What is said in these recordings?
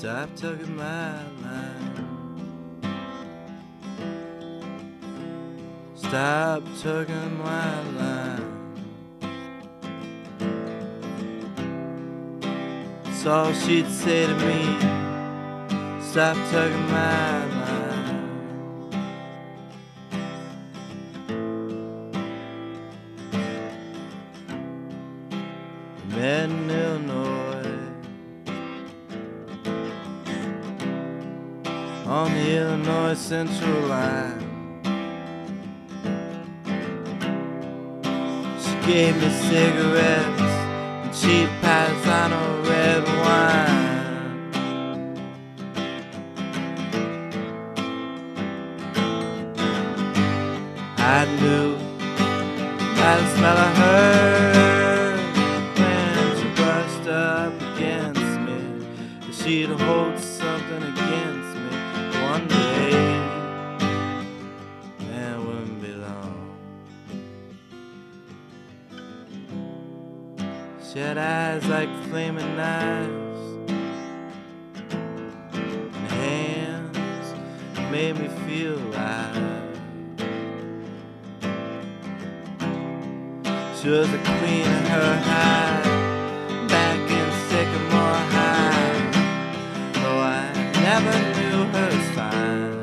Stop tugging my line. Stop tugging my line. That's all she'd say to me. Stop tugging my line. Met in on the Illinois Central Line. She gave me cigarettes and cheap Paisano red wine. I knew by the smell of her when she brushed up against me that she'd hold She had eyes like flaming knives and hands made me feel alive. She was a queen in her high, back in Sycamore High. Though I never knew her sign.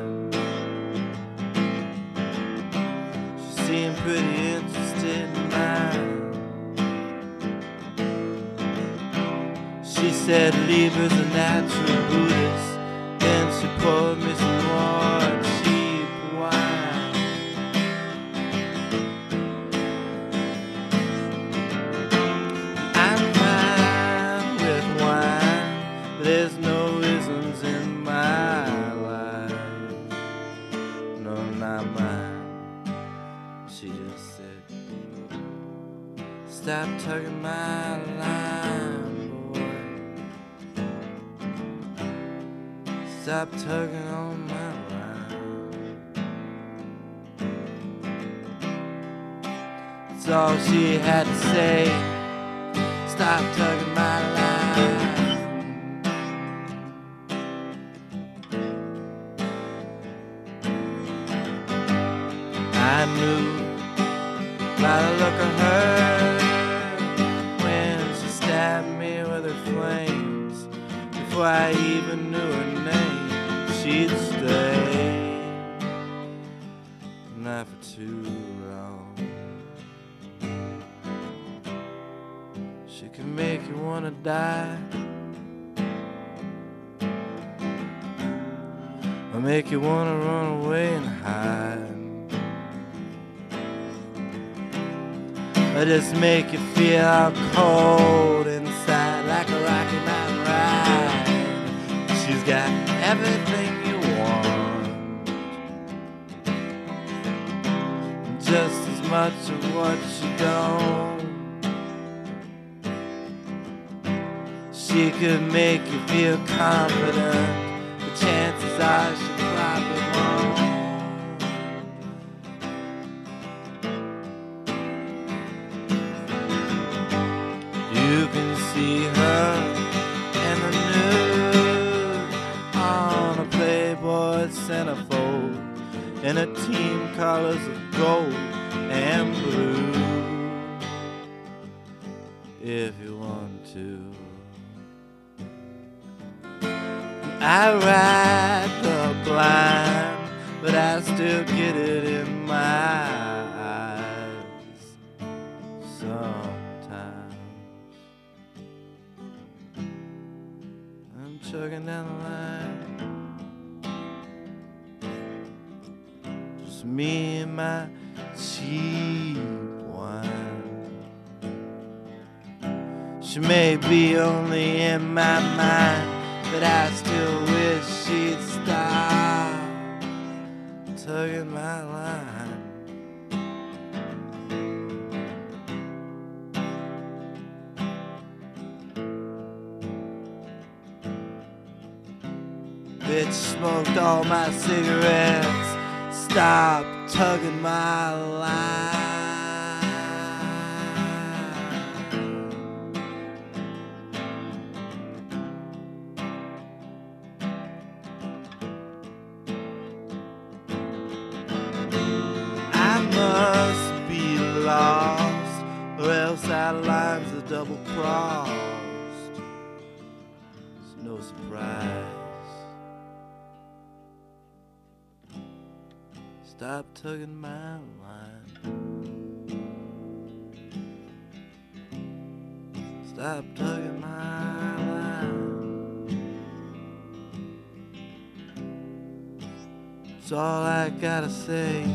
She said Lieber's a natural Buddhist. Then she poured me some more cheap wine. I'm fine with wine. There's no isms in my life. No, not mine. She just said, Stop tugging my line, Stop tugging on my line. That's all she had to say. Stop tugging my line. I knew by the look of her when she stabbed me with her flames. Before I even knew her name, she'd stay. Not for too long. She can make you wanna die. Or make you wanna run away and hide. Or just make you feel cold everything you want. Just as much of what you don't. She could make you feel confident, but chances are she Playboy centerfold in her team colors of gold and blue. If you want to. I ride the blind, but I still get it in my eyes sometimes. I'm chugging down the line. Me and my cheap wine. She may be only in my mind, but I still wish she'd stop tugging my line. Bitch smoked all my cigarettes stop tugging my line. I must be lost, or else our lines are double crossed. It's no surprise. Stop tugging my line. Stop tugging my line. That's all I gotta say.